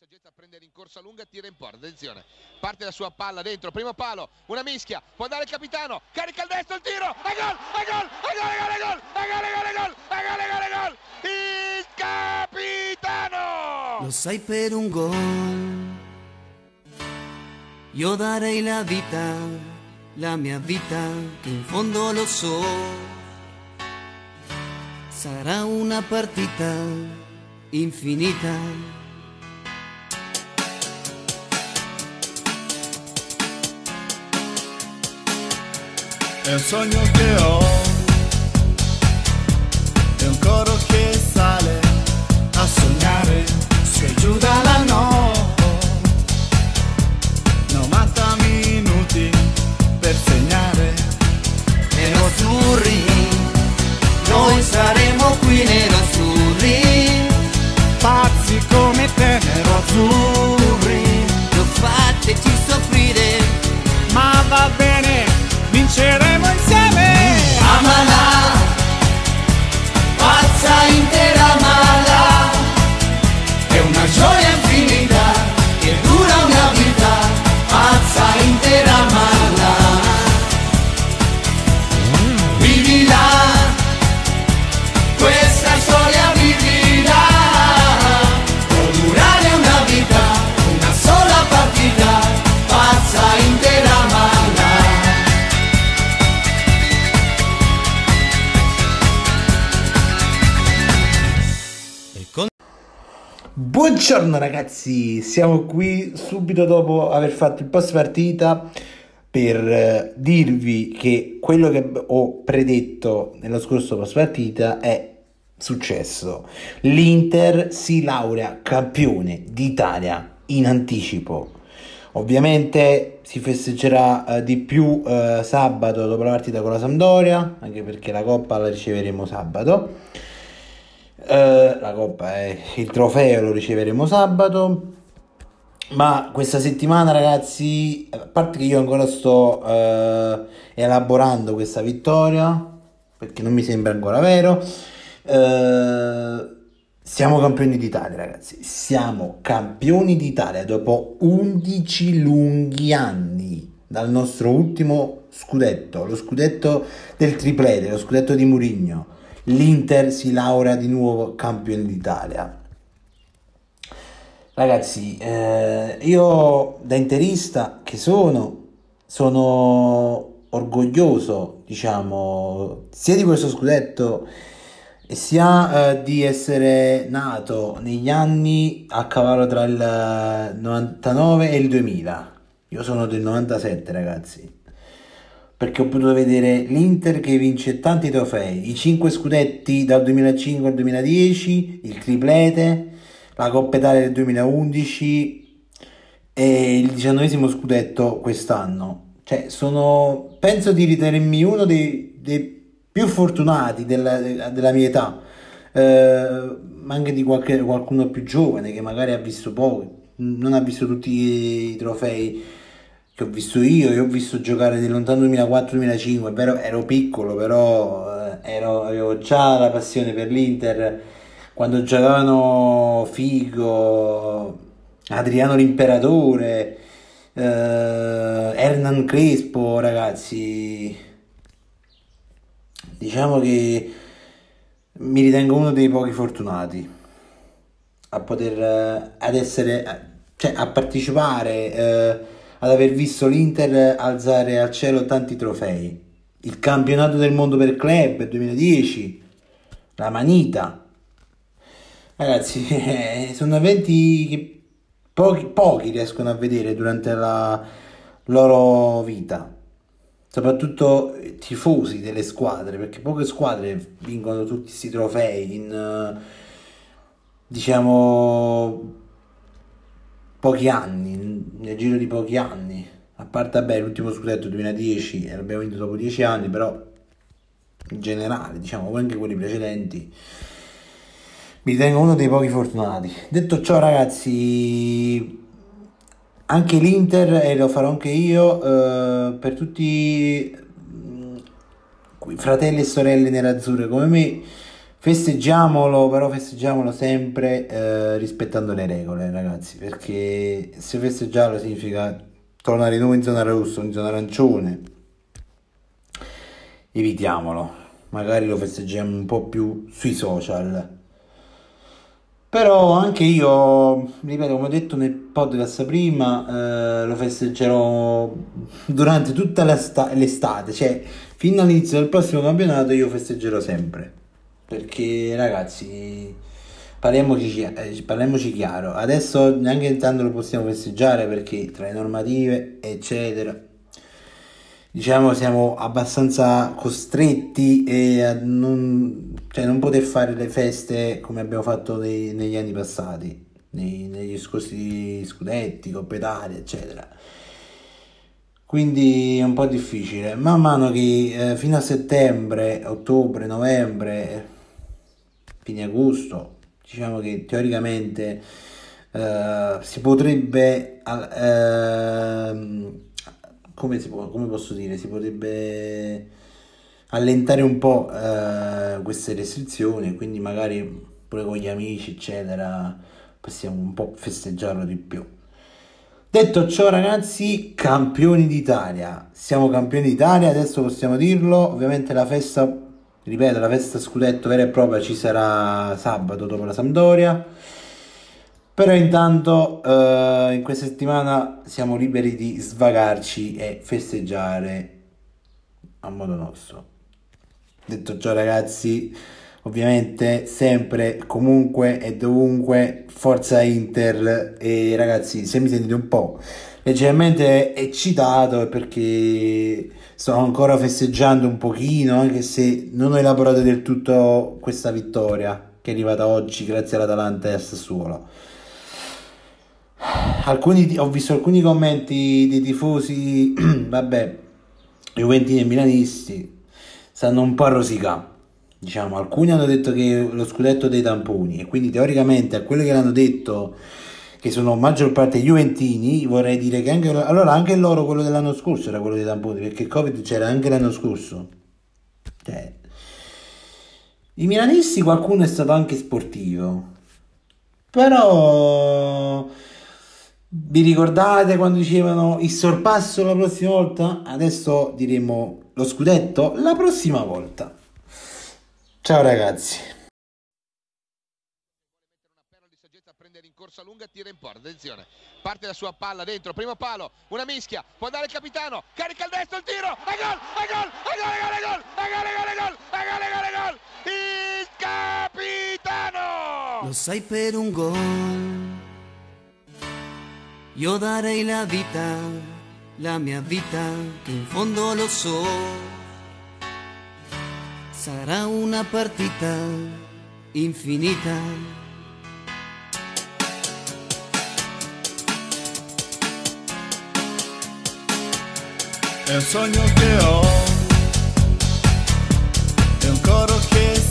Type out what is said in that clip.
saggezza a prendere in corsa lunga, tira in porta, attenzione, parte la sua palla dentro, primo palo, una mischia, può andare il capitano, carica il destro, il tiro, e gol, e gol, e gol, e gol, e gol, e gol, e gol, e gol, e gol, e e gol, il capitano! Lo sai per un gol, io darei la vita, la mia vita, che in fondo lo so, sarà una partita infinita. El sueño que hoy, de un coro que sale a soñar, eh, se ayuda a la Buongiorno ragazzi, siamo qui subito dopo aver fatto il post partita per eh, dirvi che quello che ho predetto nello scorso post partita è successo. L'Inter si laurea campione d'Italia in anticipo. Ovviamente si festeggerà eh, di più eh, sabato dopo la partita con la Sampdoria, anche perché la coppa la riceveremo sabato. Eh, la coppa è il trofeo lo riceveremo sabato. Ma questa settimana ragazzi a parte che io ancora sto eh, elaborando questa vittoria perché non mi sembra ancora vero eh, siamo campioni d'Italia ragazzi. Siamo campioni d'Italia dopo 11 lunghi anni dal nostro ultimo scudetto lo scudetto del triplete lo scudetto di Murigno l'Inter si laurea di nuovo campione d'Italia. Ragazzi, eh, io da interista che sono, sono orgoglioso, diciamo, sia di questo scudetto sia eh, di essere nato negli anni a cavallo tra il 99 e il 2000. Io sono del 97, ragazzi perché ho potuto vedere l'Inter che vince tanti trofei, i 5 scudetti dal 2005 al 2010, il triplete, la Coppa Italia del 2011 e il diciannovesimo scudetto quest'anno. Cioè, sono, penso di ritenermi uno dei, dei più fortunati della, della mia età, eh, ma anche di qualche, qualcuno più giovane che magari ha visto poco, non ha visto tutti i trofei che ho visto io, io ho visto giocare nel lontano 2004-2005, però ero piccolo, però eh, ero, avevo già la passione per l'Inter, quando giocavano Figo, Adriano l'Imperatore, eh, Hernan Crespo, ragazzi, diciamo che mi ritengo uno dei pochi fortunati a poter, eh, ad essere, cioè a partecipare, eh, ad aver visto l'Inter alzare al cielo tanti trofei. Il campionato del mondo per club 2010, la Manita. Ragazzi, sono eventi che pochi, pochi riescono a vedere durante la loro vita. Soprattutto tifosi delle squadre, perché poche squadre vincono tutti questi trofei in, diciamo, pochi anni, nel giro di pochi anni, a parte vabbè, l'ultimo scudetto 2010 e l'abbiamo vinto dopo 10 anni, però in generale, diciamo, anche quelli precedenti, mi ritengo uno dei pochi fortunati. Detto ciò, ragazzi, anche l'Inter, e lo farò anche io, eh, per tutti mm, fratelli e sorelle nerazzurre come me, Festeggiamolo, però festeggiamolo sempre eh, rispettando le regole, ragazzi, perché se festeggiarlo significa tornare di nuovo in zona rossa, in zona arancione, evitiamolo, magari lo festeggiamo un po' più sui social. Però anche io, ripeto, come ho detto nel podcast prima, eh, lo festeggerò durante tutta l'esta- l'estate, cioè fino all'inizio del prossimo campionato io festeggerò sempre. Perché ragazzi, parliamoci, eh, parliamoci chiaro, adesso neanche intanto lo possiamo festeggiare perché tra le normative, eccetera, diciamo siamo abbastanza costretti e a non, cioè non poter fare le feste come abbiamo fatto nei- negli anni passati, nei- negli scorsi scudetti, Coppa Italia, eccetera. Quindi è un po' difficile. Man mano che eh, fino a settembre, ottobre, novembre, fine agosto, diciamo che teoricamente eh, si potrebbe, ehm, come, si può- come posso dire, si potrebbe allentare un po' eh, queste restrizioni, quindi magari pure con gli amici, eccetera, possiamo un po' festeggiarlo di più. Detto ciò, ragazzi, campioni d'Italia. Siamo campioni d'Italia, adesso possiamo dirlo. Ovviamente la festa, ripeto, la festa scudetto vera e propria ci sarà sabato dopo la Sampdoria. Però intanto eh, in questa settimana siamo liberi di svagarci e festeggiare a modo nostro. Detto ciò, ragazzi, ovviamente sempre, comunque e dovunque, forza Inter. E ragazzi, se mi sentite un po' leggermente eccitato è perché sto ancora festeggiando un pochino, anche se non ho elaborato del tutto questa vittoria che è arrivata oggi grazie all'Atalanta e al Sassuolo. Alcuni, ho visto alcuni commenti dei tifosi, vabbè, Juventini e Milanisti stanno un po' a rosicare. Diciamo, alcuni hanno detto che lo scudetto dei tamponi e quindi teoricamente a quello che l'hanno detto che sono maggior parte Juventini, vorrei dire che anche allora anche loro quello dell'anno scorso era quello dei tamponi, perché il Covid c'era anche l'anno scorso. Cioè, i milanisti qualcuno è stato anche sportivo. Però vi ricordate quando dicevano il sorpasso la prossima volta? Adesso diremo lo scudetto la prossima volta. Ciao ragazzi. una perla di saggezza prende in corsa lunga tira in porta attenzione parte la sua palla dentro primo palo una mischia può andare il capitano carica il destro il tiro e gol e gol e gol e gol e gol e gol e gol e gol e gol e gol e gol il capitano Lo sai per un gol. Io darei la vita, la mia vita, che in fondo lo so. será una partita infinita. El sueño que hoy, el coro que